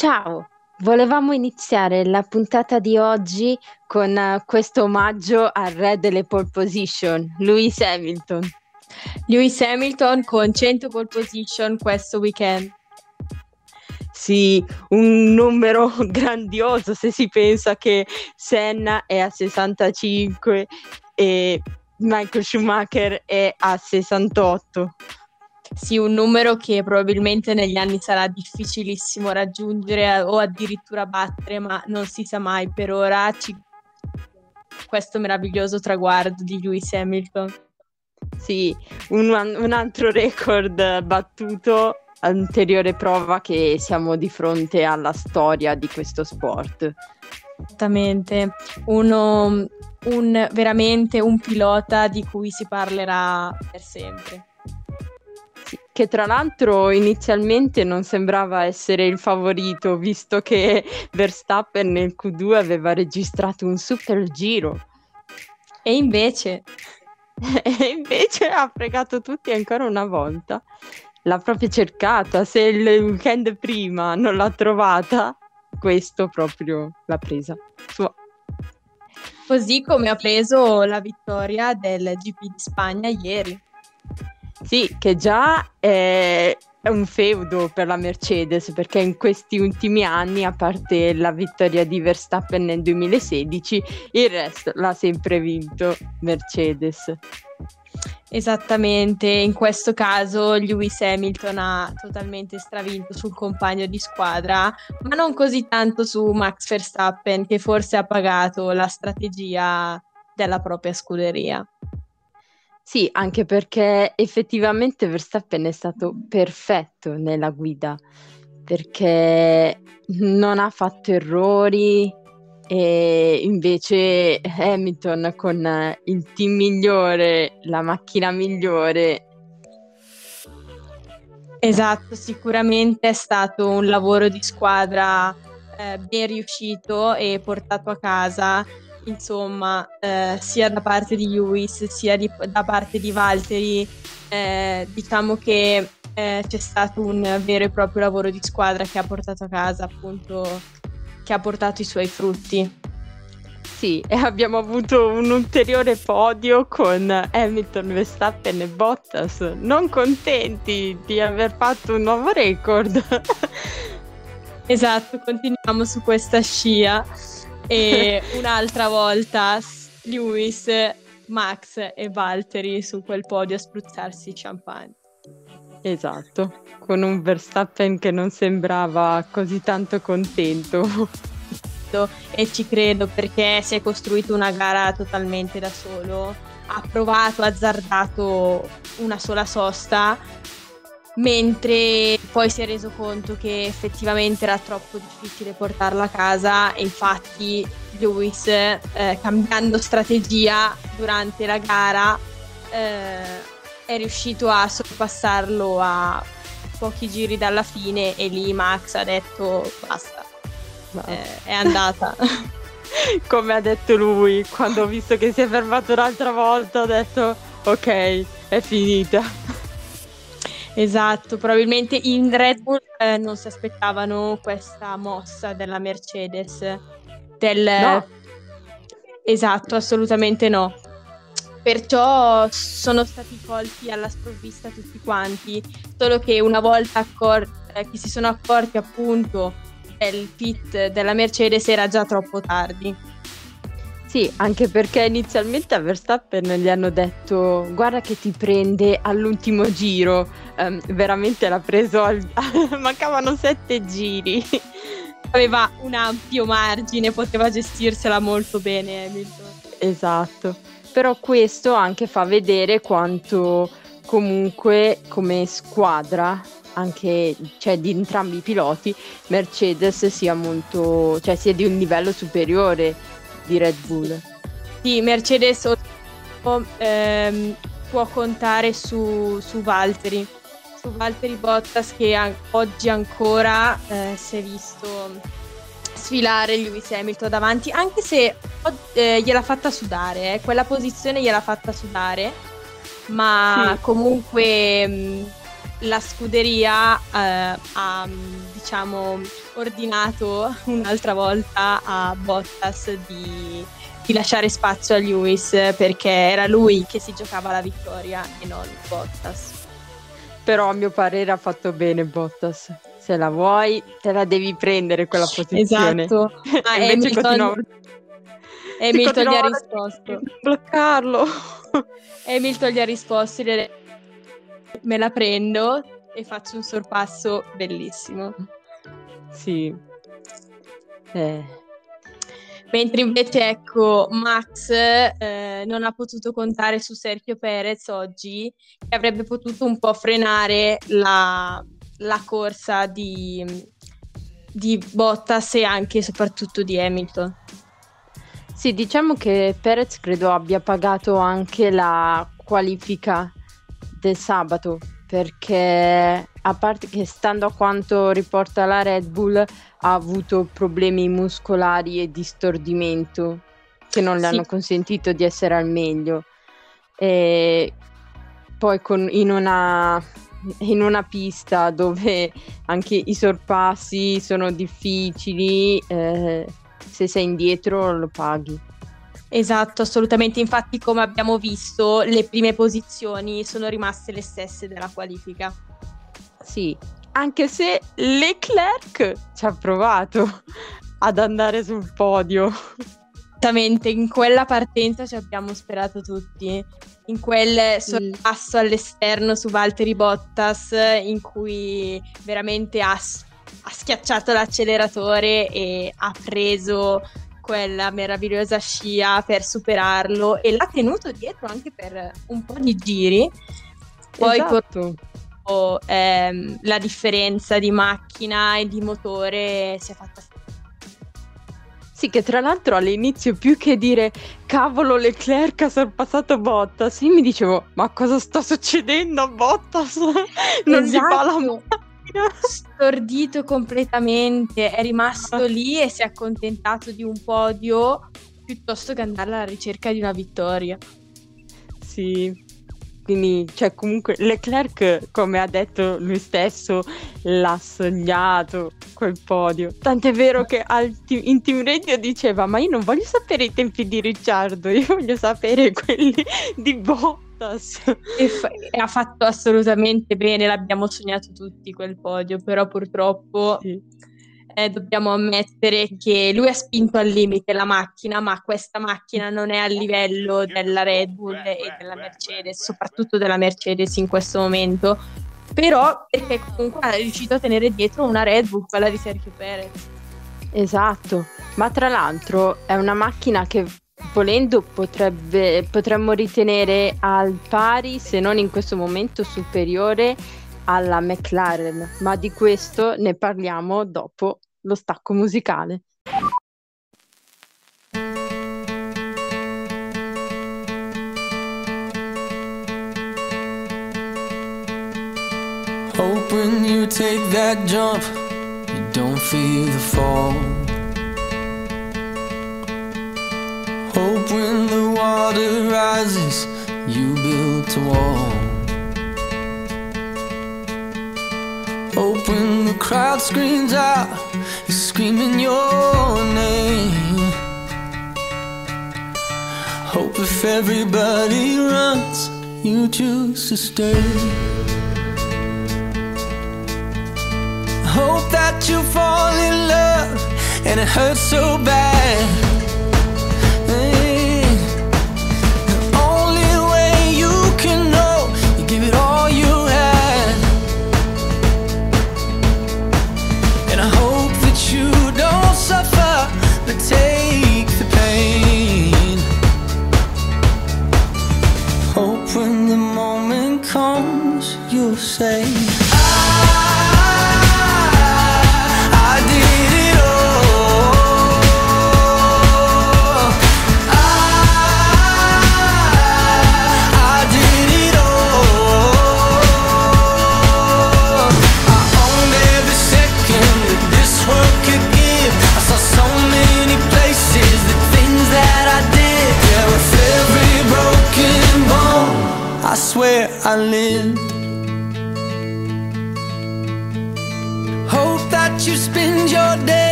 Ciao, volevamo iniziare la puntata di oggi con uh, questo omaggio al re delle pole position, Lewis Hamilton. Lewis Hamilton con 100 pole position questo weekend. Sì, un numero grandioso se si pensa che Senna è a 65 e Michael Schumacher è a 68. Sì, un numero che probabilmente negli anni sarà difficilissimo raggiungere o addirittura battere, ma non si sa mai. Per ora ci... questo meraviglioso traguardo di Lewis Hamilton. Sì, un, un altro record battuto, anteriore prova che siamo di fronte alla storia di questo sport. Esattamente, uno, un, veramente un pilota di cui si parlerà per sempre che tra l'altro inizialmente non sembrava essere il favorito, visto che Verstappen nel Q2 aveva registrato un super giro. E invece... e invece ha fregato tutti ancora una volta. L'ha proprio cercata, se il weekend prima non l'ha trovata, questo proprio l'ha presa. Sua. Così come ha preso la vittoria del GP di Spagna ieri. Sì, che già è un feudo per la Mercedes perché in questi ultimi anni, a parte la vittoria di Verstappen nel 2016, il resto l'ha sempre vinto Mercedes. Esattamente, in questo caso Lewis Hamilton ha totalmente stravinto sul compagno di squadra, ma non così tanto su Max Verstappen che forse ha pagato la strategia della propria scuderia. Sì, anche perché effettivamente Verstappen è stato perfetto nella guida, perché non ha fatto errori e invece Hamilton con il team migliore, la macchina migliore. Esatto, sicuramente è stato un lavoro di squadra eh, ben riuscito e portato a casa insomma, eh, sia da parte di Lewis sia di, da parte di Valtteri, eh, diciamo che eh, c'è stato un vero e proprio lavoro di squadra che ha portato a casa, appunto, che ha portato i suoi frutti. Sì, e abbiamo avuto un ulteriore podio con Hamilton, Verstappen e Bottas, non contenti di aver fatto un nuovo record. esatto, continuiamo su questa scia e un'altra volta Lewis, Max e Valtteri su quel podio a spruzzarsi champagne. Esatto, con un Verstappen che non sembrava così tanto contento. E ci credo perché si è costruito una gara totalmente da solo, ha provato, ha azzardato una sola sosta mentre poi si è reso conto che effettivamente era troppo difficile portarla a casa e infatti Lewis eh, cambiando strategia durante la gara eh, è riuscito a sorpassarlo a pochi giri dalla fine e lì Max ha detto basta, eh, è andata. Come ha detto lui, quando ho visto che si è fermato un'altra volta, ho detto ok, è finita. Esatto, probabilmente in Red Bull eh, non si aspettavano questa mossa della Mercedes. Del... No. Esatto, assolutamente no. Perciò sono stati colti alla sprovvista tutti quanti, solo che una volta accor- eh, che si sono accorti appunto del pit della Mercedes era già troppo tardi. Sì, anche perché inizialmente a Verstappen gli hanno detto guarda che ti prende all'ultimo giro, um, veramente l'ha preso, al... mancavano sette giri. Aveva un ampio margine, poteva gestirsela molto bene Hamilton. Esatto, però questo anche fa vedere quanto comunque come squadra anche cioè, di entrambi i piloti Mercedes sia molto cioè sia di un livello superiore di Red Bull. Sì, Mercedes ehm, può contare su, su Valtteri, su Valtteri Bottas che an- oggi ancora eh, si è visto sfilare Lewis Hamilton davanti, anche se eh, gliel'ha fatta sudare, eh, quella posizione gliel'ha fatta sudare, ma sì. comunque mh, la scuderia eh, ha diciamo ordinato un'altra volta a Bottas di, di, lasciare spazio a Lewis perché era lui che si giocava la vittoria e non Bottas. Però a mio parere ha fatto bene Bottas. Se la vuoi, te la devi prendere quella posizione. Esatto. Ma Hamilton, continuavo... Hamilton gli ha risposto. Bloccarlo. Hamilton gli ha risposto me la prendo e faccio un sorpasso bellissimo. Sì. Eh. Mentre invece, ecco, Max eh, non ha potuto contare su Sergio Perez oggi, che avrebbe potuto un po' frenare la, la corsa di, di Bottas e anche e soprattutto di Hamilton. Sì, diciamo che Perez credo abbia pagato anche la qualifica del sabato perché a parte che stando a quanto riporta la Red Bull ha avuto problemi muscolari e di stordimento che non le sì. hanno consentito di essere al meglio e poi con, in, una, in una pista dove anche i sorpassi sono difficili eh, se sei indietro lo paghi Esatto, assolutamente. Infatti, come abbiamo visto, le prime posizioni sono rimaste le stesse della qualifica. Sì, anche se Leclerc ci ha provato ad andare sul podio. Esattamente, in quella partenza ci abbiamo sperato tutti. In quel sorpasso all'esterno su Valtteri Bottas, in cui veramente ha, ha schiacciato l'acceleratore e ha preso quella meravigliosa scia per superarlo e l'ha tenuto dietro anche per un po' di giri. Poi esatto. con, ehm, la differenza di macchina e di motore si è fatta sì, che tra l'altro all'inizio più che dire cavolo Leclerc ha sorpassato Bottas, io mi dicevo ma cosa sta succedendo a Bottas? Non esatto. gli fa la mano stordito completamente, è rimasto ah. lì e si è accontentato di un podio piuttosto che andare alla ricerca di una vittoria. Sì, quindi cioè comunque Leclerc come ha detto lui stesso l'ha sognato quel podio tant'è vero che t- in team radio diceva ma io non voglio sapere i tempi di Ricciardo io voglio sapere quelli di Bo Bottas. E, fa- e, ha fatto assolutamente bene, l'abbiamo sognato tutti quel podio, però purtroppo sì. eh, dobbiamo ammettere che lui ha spinto al limite la macchina, ma questa macchina non è a livello della Red Bull e della Mercedes, soprattutto della Mercedes in questo momento. Però perché comunque ha riuscito a tenere dietro una Red Bull, quella di Sergio Perez. Esatto, ma tra l'altro è una macchina che volendo potrebbe, potremmo ritenere al pari, se non in questo momento superiore alla McLaren, ma di questo ne parliamo dopo lo stacco musicale. Hope when you take that jump, you don't feel the fall. Hope when the water rises, you build a wall. Hope when the crowd screams out, you're screaming your name. Hope if everybody runs, you choose to stay. Hope that you fall in love and it hurts so bad.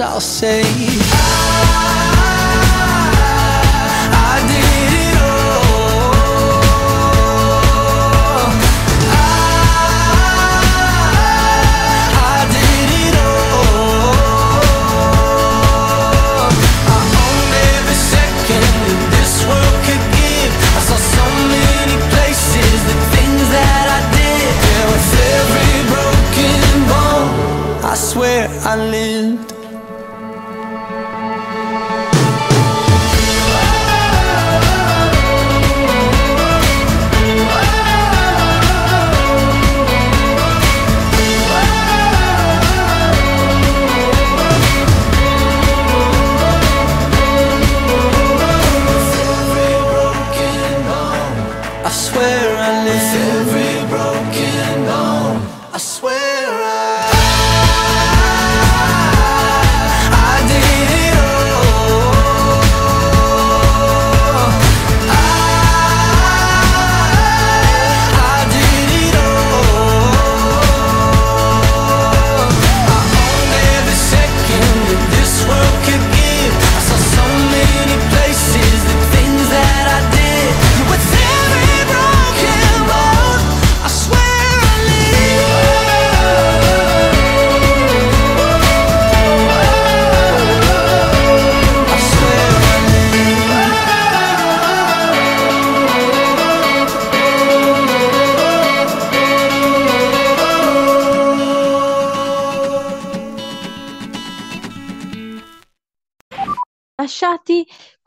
I'll say. Swear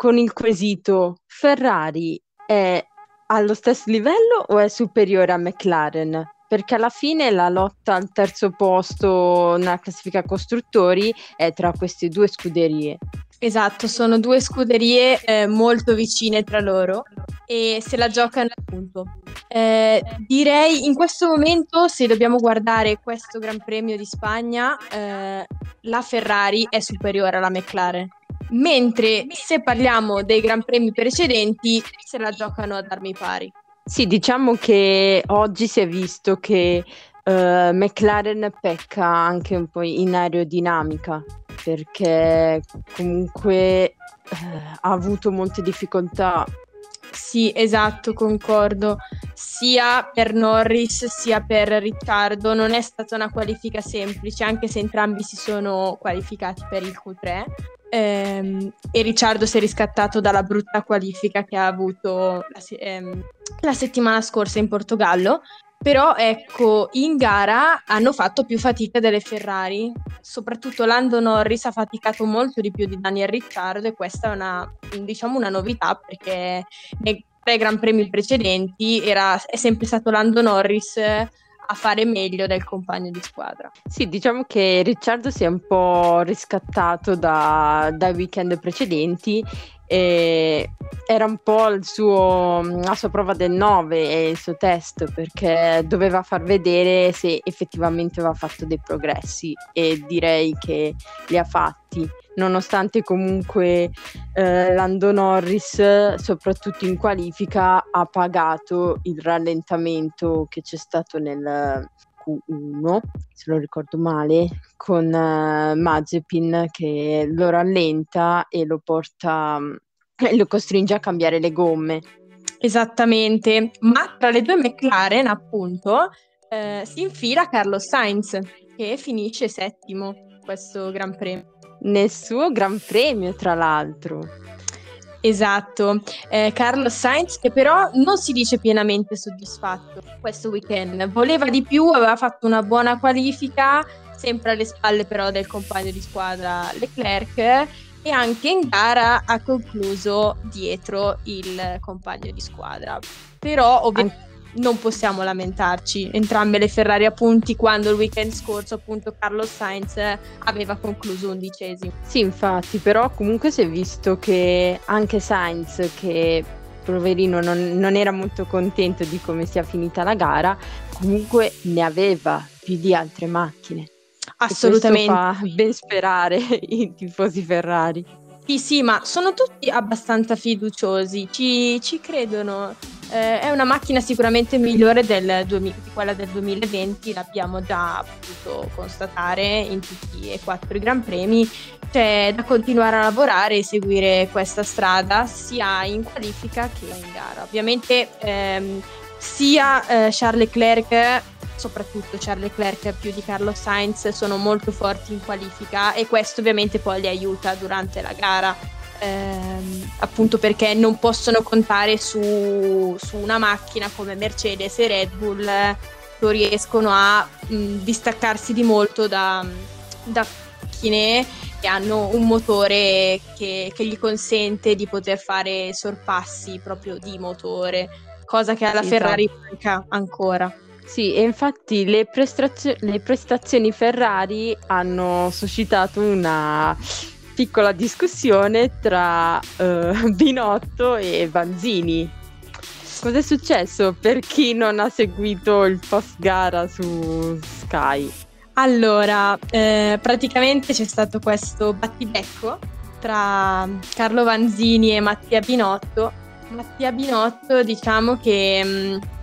con il quesito Ferrari è allo stesso livello o è superiore a McLaren? Perché alla fine la lotta al terzo posto nella classifica costruttori è tra queste due scuderie. Esatto, sono due scuderie eh, molto vicine tra loro e se la giocano appunto. Eh, direi in questo momento, se dobbiamo guardare questo Gran Premio di Spagna, eh, la Ferrari è superiore alla McLaren. Mentre se parliamo dei Gran Premi precedenti, se la giocano ad armi pari. Sì, diciamo che oggi si è visto che eh, McLaren pecca anche un po' in aerodinamica perché comunque eh, ha avuto molte difficoltà. Sì, esatto, concordo. Sia per Norris sia per Riccardo non è stata una qualifica semplice, anche se entrambi si sono qualificati per il Q3. Ehm, e Ricciardo si è riscattato dalla brutta qualifica che ha avuto la, ehm, la settimana scorsa in Portogallo. Però ecco, in gara hanno fatto più fatica delle Ferrari, soprattutto Lando Norris ha faticato molto di più di Daniel Ricciardo e questa è una, diciamo, una novità perché nei tre Gran Premi precedenti era, è sempre stato Lando Norris a fare meglio del compagno di squadra. Sì, diciamo che Ricciardo si è un po' riscattato da, dai weekend precedenti e era un po' suo, la sua prova del 9 e il suo test perché doveva far vedere se effettivamente aveva fatto dei progressi e direi che li ha fatti nonostante comunque eh, Lando Norris soprattutto in qualifica ha pagato il rallentamento che c'è stato nel Q1 se lo ricordo male con uh, Mazepin che lo rallenta e lo porta e lo costringe a cambiare le gomme Esattamente, ma tra le due McLaren, appunto, eh, si infila Carlos Sainz, che finisce settimo questo Gran Premio. Nel suo Gran Premio, tra l'altro. Esatto, eh, Carlos Sainz che però non si dice pienamente soddisfatto questo weekend, voleva di più, aveva fatto una buona qualifica, sempre alle spalle però del compagno di squadra Leclerc e anche in gara ha concluso dietro il compagno di squadra. Però ovviamente non possiamo lamentarci. Entrambe le Ferrari a punti quando il weekend scorso appunto Carlos Sainz aveva concluso undicesimo. Sì, infatti, però comunque si è visto che anche Sainz, che poverino non, non era molto contento di come sia finita la gara, comunque ne aveva più di altre macchine. Assolutamente. fa ben sperare i tifosi Ferrari. Sì, sì, ma sono tutti abbastanza fiduciosi, ci, ci credono. Eh, è una macchina sicuramente migliore del 2000, di quella del 2020, l'abbiamo già potuto constatare in tutti e quattro i Gran Premi. C'è da continuare a lavorare e seguire questa strada sia in qualifica che in gara. Ovviamente ehm, sia eh, Charles Leclerc soprattutto Charles Leclerc più di Carlos Sainz sono molto forti in qualifica e questo ovviamente poi li aiuta durante la gara ehm, appunto perché non possono contare su, su, una macchina come Mercedes e Red Bull che riescono a mh, distaccarsi di molto da, da macchine che hanno un motore che, che, gli consente di poter fare sorpassi proprio di motore cosa che alla sì, Ferrari manca ancora sì, e infatti le, prestazio- le prestazioni Ferrari hanno suscitato una piccola discussione tra uh, Binotto e Vanzini. Cos'è successo per chi non ha seguito il post gara su Sky? Allora, eh, praticamente c'è stato questo battibecco tra Carlo Vanzini e Mattia Binotto. Mattia Binotto, diciamo che mh, mm,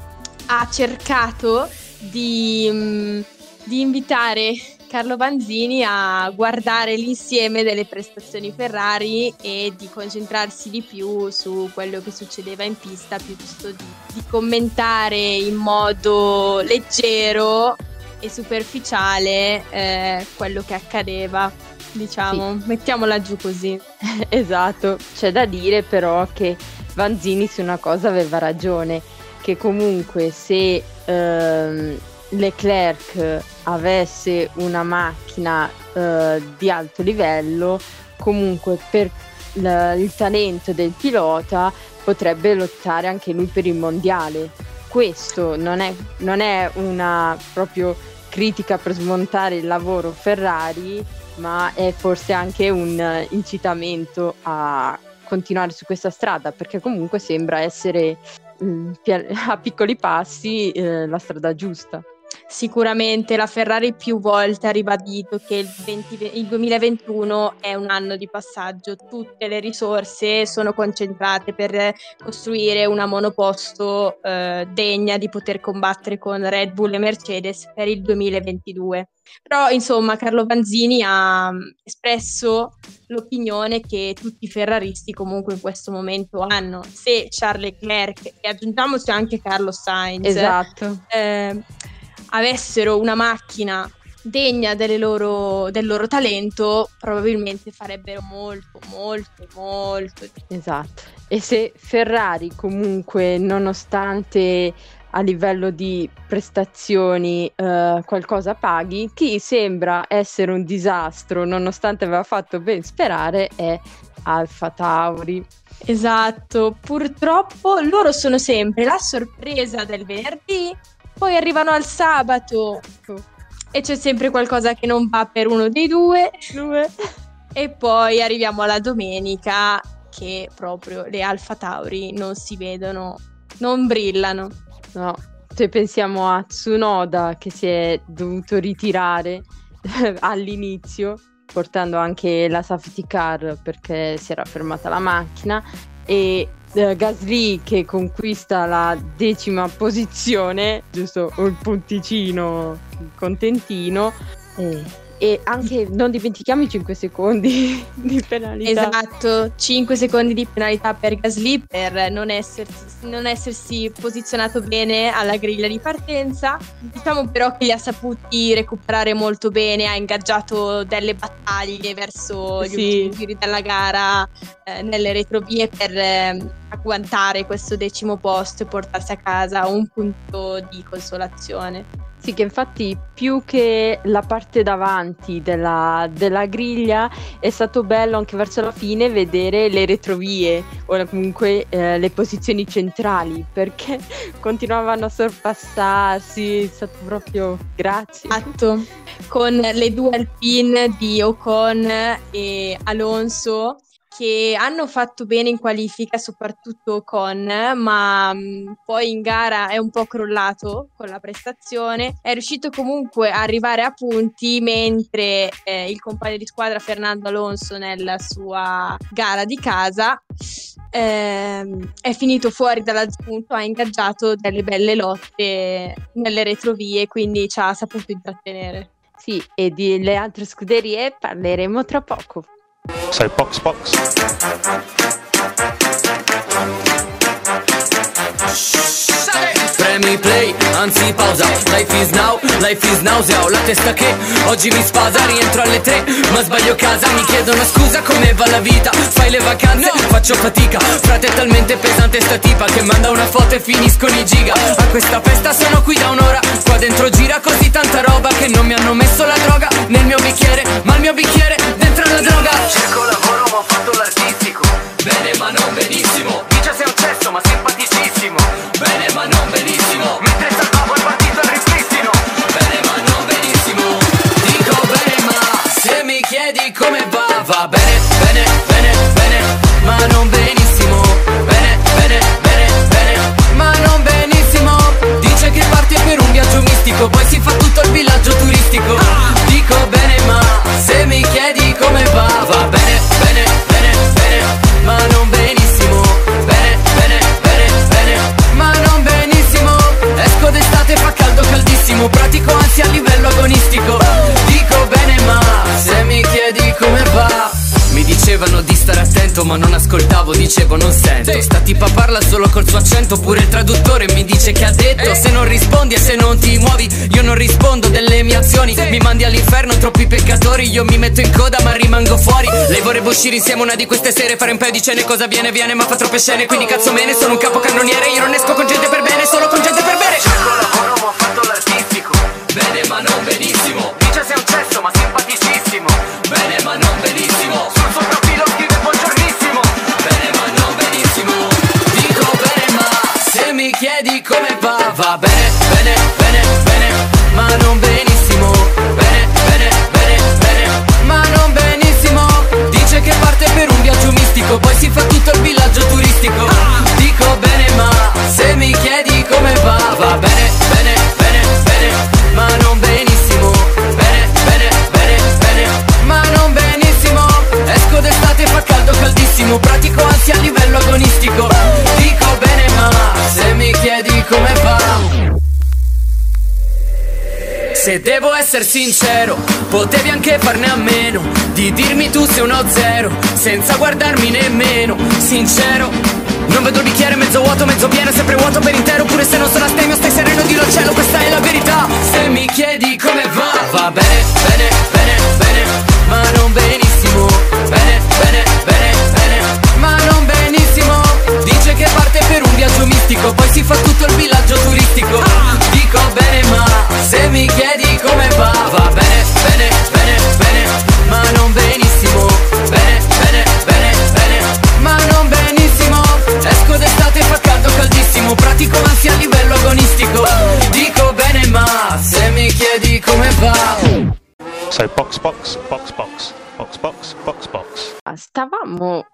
ha cercato di, mm, di invitare Carlo Banzini a guardare l'insieme delle prestazioni Ferrari e di concentrarsi di più su quello che succedeva in pista piuttosto di, di commentare in modo leggero e superficiale eh, quello che accadeva. Diciamo, sì. mettiamola giù così. esatto, c'è da dire però che Vanzini su una cosa aveva ragione, che comunque se ehm, Leclerc avesse una macchina eh, di alto livello, comunque per l- il talento del pilota potrebbe lottare anche lui per il mondiale. Questo non è, non è una proprio critica per smontare il lavoro Ferrari, ma è forse anche un incitamento a continuare su questa strada, perché comunque sembra essere mh, a piccoli passi eh, la strada giusta. Sicuramente la Ferrari più volte ha ribadito che il, 20, il, 2021 è un anno di passaggio, tutte le risorse sono concentrate per costruire una monoposto eh, degna di poter combattere con Red Bull e Mercedes per il 2022. Però insomma Carlo Vanzini ha espresso l'opinione che tutti i ferraristi comunque in questo momento hanno. Se Charles Leclerc e aggiungiamoci anche Carlo Sainz esatto. eh, avessero una macchina degna loro, del loro talento, probabilmente farebbero molto, molto, molto. Esatto. E se Ferrari comunque, nonostante a livello di prestazioni uh, qualcosa paghi, chi sembra essere un disastro, nonostante aveva fatto ben sperare, è Alfa Tauri. Esatto, purtroppo loro sono sempre la sorpresa del venerdì poi arrivano al sabato e c'è sempre qualcosa che non va per uno dei due. due. E poi arriviamo alla domenica che proprio le Alfa Tauri non si vedono, non brillano. No, se pensiamo a Tsunoda che si è dovuto ritirare all'inizio, portando anche la safety car perché si era fermata la macchina e uh, Gasly che conquista la decima posizione, giusto il punticino contentino. E e anche non dimentichiamo i 5 secondi di penalità. Esatto, 5 secondi di penalità per Gasly per non essersi, non essersi posizionato bene alla griglia di partenza. Diciamo però che li ha saputi recuperare molto bene, ha ingaggiato delle battaglie verso gli sì. ultimi giri della gara eh, nelle retrovie per eh, agguantare questo decimo posto e portarsi a casa un punto di consolazione. Sì, che infatti più che la parte davanti della, della, griglia è stato bello anche verso la fine vedere le retrovie o comunque eh, le posizioni centrali perché continuavano a sorpassarsi, è stato proprio grazie. Esatto, con le due alpine di Ocon e Alonso che hanno fatto bene in qualifica, soprattutto con, ma mh, mm, poi in gara è un po' crollato con la prestazione. È riuscito comunque a arrivare a punti, mentre eh, il compagno di squadra Fernando Alonso nella sua gara di casa eh, è finito fuori dalla ha ingaggiato delle belle lotte nelle retrovie, quindi ci ha saputo intrattenere. Sì, e delle altre scuderie parleremo tra poco. So box box. Play, anzi pausa. Life is now, life is nausea Ho la testa che oggi mi spasa Rientro alle tre, ma sbaglio casa. Mi chiedono scusa come va la vita? Fai le vacanze, faccio fatica. Frate è talmente pesante sta tipa Che manda una foto e finiscono i giga. A questa festa sono qui da un'ora. Qua dentro gira così tanta roba Che non mi hanno messo la droga. Nel mio bicchiere Ma il mio bicchiere dentro la droga. Cerco lavoro ma ho fatto l'artistico. Bene ma non benissimo. Dice sei un cesso ma simpaticissimo. Bene ma non Mexico. Dicevo non sento. Sta tipa parla solo col suo accento Pure il traduttore mi dice che ha detto Se non rispondi e se non ti muovi Io non rispondo delle mie azioni. Mi mandi all'inferno troppi peccatori Io mi metto in coda ma rimango fuori. Lei vorrebbe uscire insieme una di queste sere Fare un paio di cene cosa viene viene ma fa troppe scene. Quindi cazzo me ne sono un capocannoniere Io non esco con gente per bene solo con gente per bene. Cerco lavoro ma ho fatto l'artistico. Bene ma non benissimo chiedi come va Va bene, bene, bene, bene Ma non benissimo Bene, bene, bene, bene Ma non benissimo Dice che parte per un viaggio mistico Poi si fa tutto il villaggio turistico Dico bene ma se mi chiedi come va Va bene, bene, bene, bene Ma non benissimo Bene, bene, bene, bene Ma non benissimo Esco d'estate fa caldo caldissimo Pratico ansia a livello agonistico se devo essere sincero, potevi anche farne a meno Di dirmi tu sei uno zero, senza guardarmi nemmeno Sincero, non vedo il bicchiere mezzo vuoto, mezzo pieno, sempre vuoto per intero Pure se non sono astemio, stai sereno, dillo al cielo, questa è la verità. Se mi chiedi come va, va bene, bene, bene, bene Ma non benissimo, bene, bene, bene, bene Ma non benissimo. Dice che parte per un viaggio mistico Poi si fa tutto il villaggio turistico caldissimo Pratico ansia a livello agonistico Dico bene ma se mi chiedi come va So box box box box box box box box. Stavamo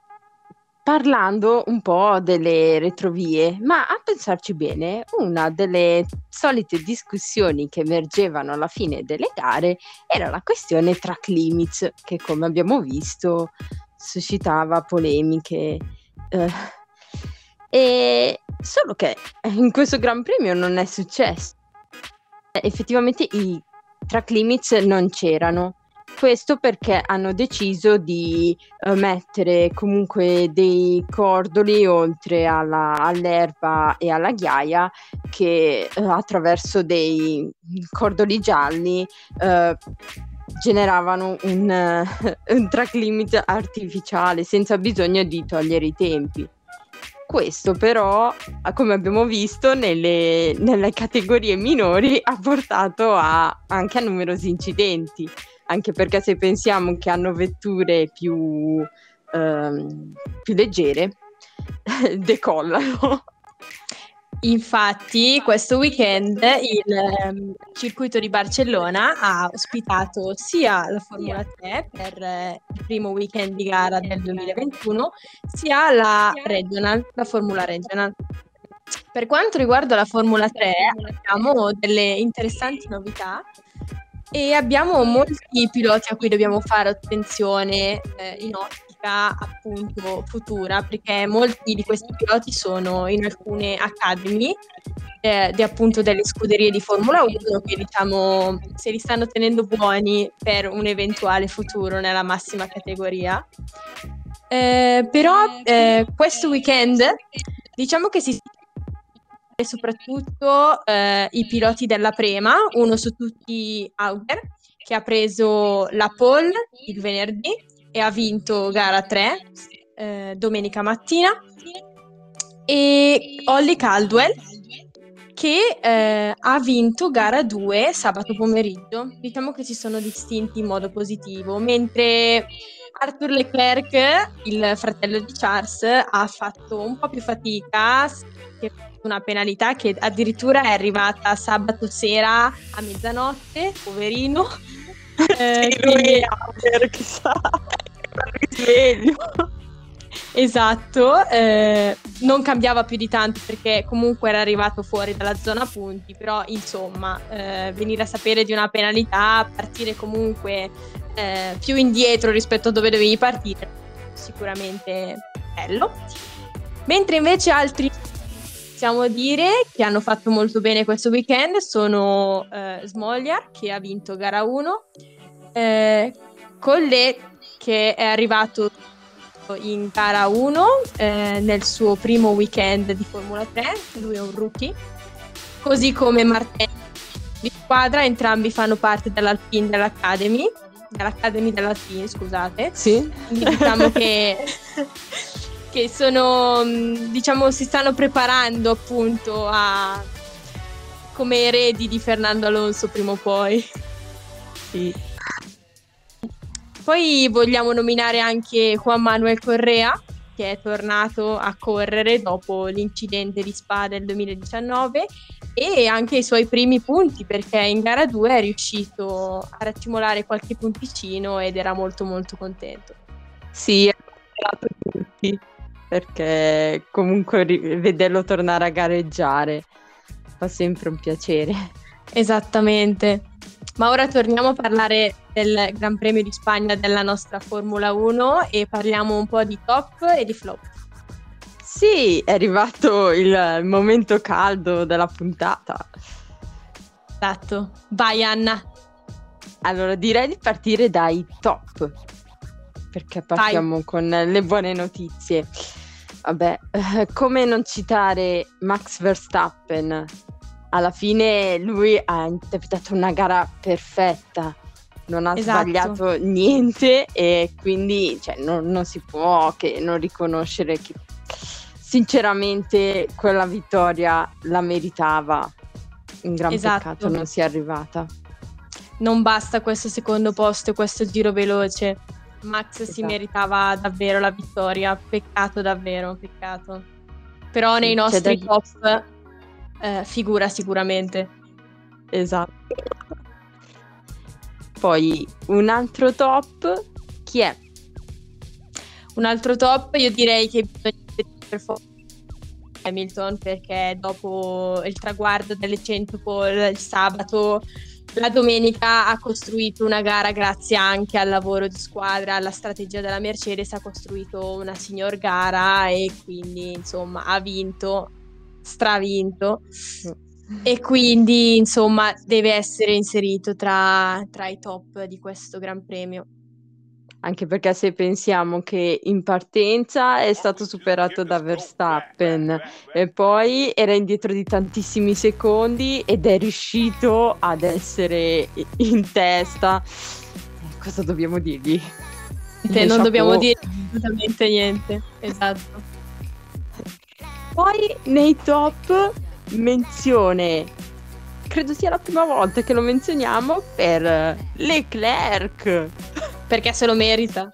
parlando un po' delle retrovie, ma a pensarci bene, una delle solite discussioni che emergevano alla fine delle gare era la questione track limits, che come abbiamo visto suscitava polemiche. eh, e solo che in questo Gran Premio non è successo. Effettivamente i track limits non c'erano. Questo perché hanno deciso di eh, mettere comunque dei cordoli oltre alla- all'erba e alla ghiaia che eh, attraverso dei cordoli gialli eh, generavano un, eh, un track limit artificiale senza bisogno di togliere i tempi. Questo però, come abbiamo visto, nelle, nelle categorie minori ha portato a, anche a numerosi incidenti, anche perché se pensiamo che hanno vetture più, ehm, più leggere, decollano. Infatti, questo weekend il um, circuito di Barcellona ha ospitato sia la Formula 3 per eh, il primo weekend di gara del 2021, sia la Regional, la Formula Regional. Per quanto riguarda la Formula 3, abbiamo delle interessanti novità e abbiamo molti piloti a cui dobbiamo fare attenzione eh, in ottica appunto futura perché molti di questi piloti sono in alcune academy eh, di appunto delle scuderie di Formula 1 che diciamo se li stanno tenendo buoni per un eventuale futuro nella massima categoria. Eh, però eh, questo weekend diciamo che si e soprattutto eh, i piloti della Prema, uno su tutti Auger, che ha preso la pole il venerdì e ha vinto gara 3 eh, domenica mattina e Holly Caldwell che eh, ha vinto gara 2 sabato pomeriggio. Diciamo che si sono distinti in modo positivo, mentre Arthur Leclerc, il fratello di Charles, ha fatto un po' più fatica, una penalità che addirittura è arrivata sabato sera a mezzanotte, poverino. Eh, sì, lui quindi... è chissà, risveglio. Esatto, eh, non cambiava più di tanto perché comunque era arrivato fuori dalla zona punti, però insomma eh, venire a sapere di una penalità, partire comunque eh, più indietro rispetto a dove dovevi partire, sicuramente bello. Mentre invece altri possiamo dire che hanno fatto molto bene questo weekend sono eh, Smogliar che ha vinto gara 1, eh, Collet che è arrivato in gara 1 eh, nel suo primo weekend di Formula 3, lui è un rookie, così come Martelli di squadra, entrambi fanno parte dell'Alpine dell'Academy, dell'Academy dell'Alpine, scusate. Sì. Quindi diciamo che che sono, mm, diciamo, si stanno preparando appunto a come eredi di Fernando Alonso prima o poi. Sì. Poi vogliamo nominare anche Juan Manuel Correa, che è tornato a correre dopo l'incidente di Spa del 2019 e anche i suoi primi punti perché in gara 2 è riuscito a raccimolare qualche punticino ed era molto molto contento. Sì, ha tutti perché comunque vederlo tornare a gareggiare fa sempre un piacere. Esattamente. Ma ora torniamo a parlare del Gran Premio di Spagna della nostra Formula 1 e parliamo un po' di top e di flop. Sì, è arrivato il momento caldo della puntata. Esatto. Vai Anna. Allora, direi di partire dai top, perché partiamo Vai. con le buone notizie. Vabbè, come non citare Max Verstappen? Alla fine lui ha interpretato una gara perfetta, non ha esatto. sbagliato niente e quindi cioè, non, non, si può che non riconoscere che sinceramente quella vittoria la meritava. Un gran esatto. peccato non sia arrivata. Non basta questo secondo posto questo giro veloce Max esatto. si meritava davvero la vittoria, peccato davvero, peccato. Però nei nostri da... top eh, figura sicuramente. Esatto. Poi un altro top, chi è? Un altro top, io direi che bisogna per forza Hamilton perché dopo il traguardo delle 100 pole il sabato la domenica ha costruito una gara grazie anche al lavoro di squadra, alla strategia della Mercedes, ha costruito una signor gara e quindi insomma ha vinto, stravinto. E quindi insomma deve essere inserito tra, tra i top di questo Gran Premio anche perché se pensiamo che in partenza è stato superato da Verstappen e poi era indietro di tantissimi secondi ed è riuscito ad essere in testa. Cosa dobbiamo dirgli? non dobbiamo dire assolutamente niente, esatto. Poi nei top menzione, credo sia la prima volta che lo menzioniamo per Leclerc. Perché se lo merita.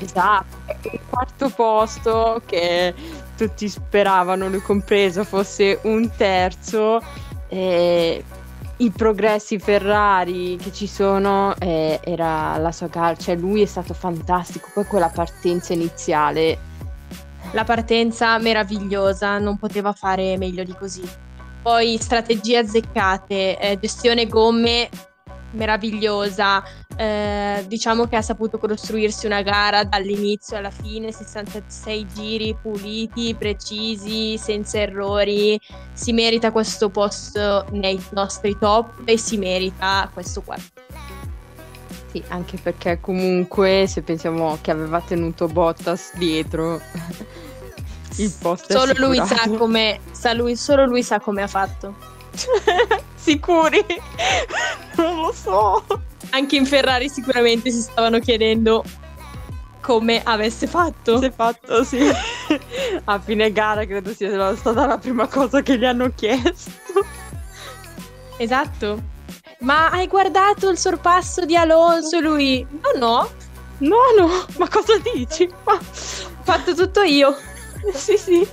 Esatto, il quarto posto che tutti speravano, lui compreso, fosse un terzo. Eh, I progressi Ferrari che ci sono eh, era la sua gara, cioè lui è stato fantastico. Poi quella partenza iniziale, La partenza meravigliosa, non poteva fare meglio di così. Poi strategie azzeccate, eh, gestione gomme meravigliosa. Eh, diciamo che ha saputo costruirsi una gara dall'inizio alla fine, 66 giri puliti, precisi, senza errori. Si merita questo posto nei nostri top e si merita questo quarto. sì, anche perché comunque se pensiamo che aveva tenuto Bottas dietro, il posto è Solo lui, sa come, sa lui, solo lui sa come ha fatto. Sicuri? non lo so. Anche in Ferrari sicuramente si stavano chiedendo come avesse fatto. Si è fatto, sì. A fine gara credo sia stata la prima cosa che gli hanno chiesto. Esatto. Ma hai guardato il sorpasso di Alonso? Lui, no, no, No, no, ma cosa dici? Ma... ho fatto tutto io. Sì, sì.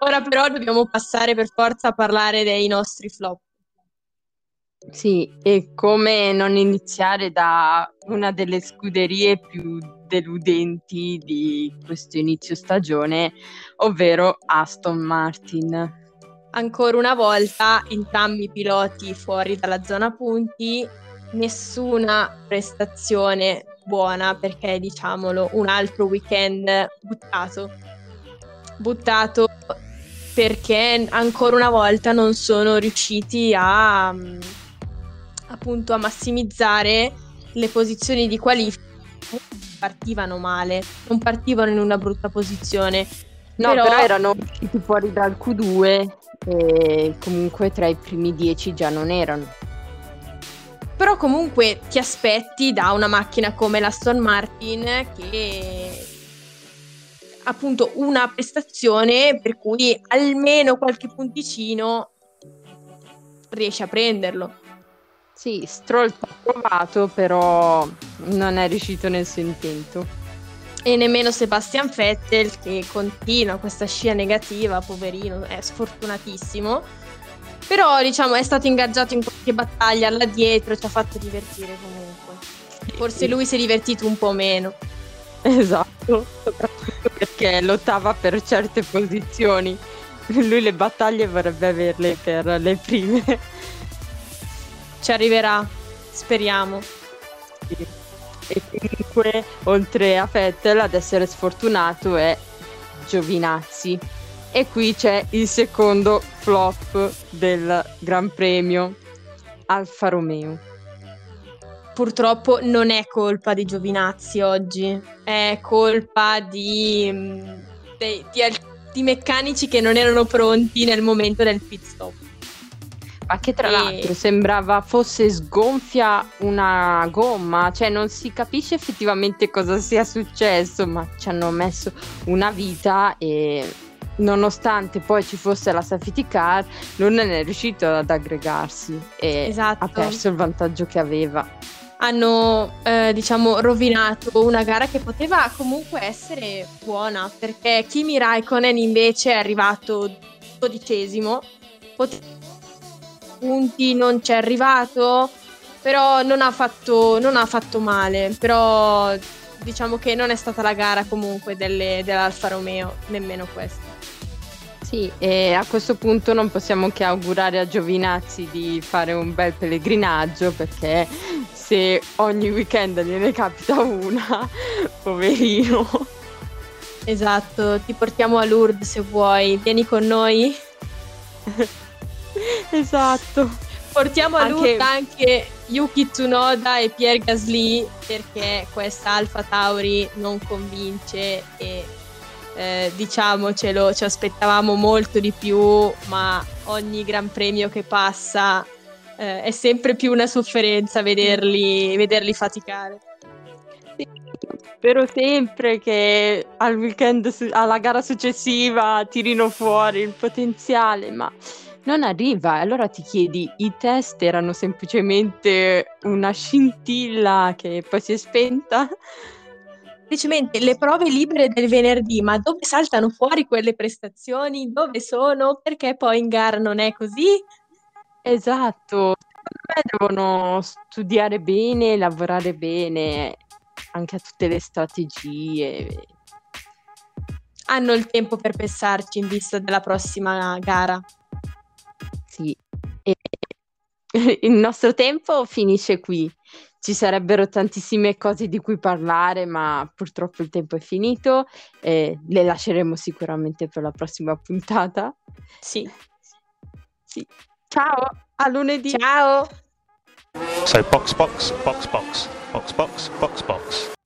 Ora però dobbiamo passare per forza a parlare dei nostri flop. Sì, e come non iniziare da una delle scuderie più deludenti di questo inizio stagione, ovvero Aston Martin. Ancora una volta, entrambi i piloti fuori dalla zona punti, nessuna prestazione buona perché, diciamolo, un altro weekend buttato. Buttato perché ancora una volta non sono riusciti a mm, appunto a massimizzare le posizioni di qualifica. Partivano male, non partivano in una brutta posizione. No, Però- però, erano usciti fuori dal Q2 e comunque tra i primi dieci già non erano. Però comunque ti aspetti da una macchina come la Aston Martin che appunto una prestazione per cui almeno qualche punticino riesce a prenderlo. Sì, Stroll ha provato, però non è riuscito nel suo intento. E nemmeno Sebastian Vettel che continua questa scia negativa, poverino, è sfortunatissimo. Però diciamo è stato ingaggiato in qualche battaglia là dietro e ci ha fatto divertire comunque. Forse lui si è divertito un po' meno. Esatto, soprattutto perché lottava per certe posizioni. Lui le battaglie vorrebbe averle per le prime. Ci arriverà, speriamo. E comunque, oltre a Vettel, ad essere sfortunato è Giovinazzi. E qui c'è il secondo flop del Gran Premio, Alfa Romeo. Purtroppo non è colpa di Giovinazzi oggi, è colpa di, mm, di al- di meccanici che non erano pronti nel momento del pit stop. Ma che tra E- l'altro sembrava fosse sgonfia una gomma, cioè non si capisce effettivamente cosa sia successo, ma ci hanno messo una vita e nonostante poi ci fosse la safety car, non è riuscito ad aggregarsi e Esatto. ha perso il vantaggio che aveva. Hanno, eh, diciamo, rovinato una gara che poteva comunque essere buona, perché Kimi Raikkonen invece è arrivato dodicesimo, Pote- punti non ci è arrivato, però non ha fatto, non ha fatto male, però diciamo che non è stata la gara comunque delle- dell'Alfa Romeo, nemmeno questa. Sì, e a questo punto non possiamo che augurare a Giovinazzi di fare un bel pellegrinaggio perché se ogni weekend gliene capita una, poverino. Esatto, ti portiamo a Lourdes se vuoi, vieni con noi. Esatto. Portiamo a Anche- Lourdes anche Yuki Tsunoda e Pierre Gasly perché questa Alfa Tauri non convince e eh, diciamocelo, ci aspettavamo molto di più, ma ogni gran premio che passa eh, è sempre più una sofferenza vederli, vederli faticare. Spero sempre che al weekend, su- alla gara successiva, tirino fuori il potenziale, ma non arriva. Allora ti chiedi, i test erano semplicemente una scintilla che poi si è spenta? Semplicemente le prove libere del venerdì, ma dove saltano fuori quelle prestazioni? Dove sono? Perché poi in gara non è così? Esatto, secondo me devono studiare bene, lavorare bene anche a tutte le strategie. Hanno il tempo per pensarci in vista della prossima gara. Sì, e il nostro tempo finisce qui. Ci sarebbero tantissime cose di cui parlare, ma purtroppo il tempo è finito e le lasceremo sicuramente per la prossima puntata. Sì. Sì. Ciao, a lunedì. Ciao! So box, box, box, box, box, box, box, box.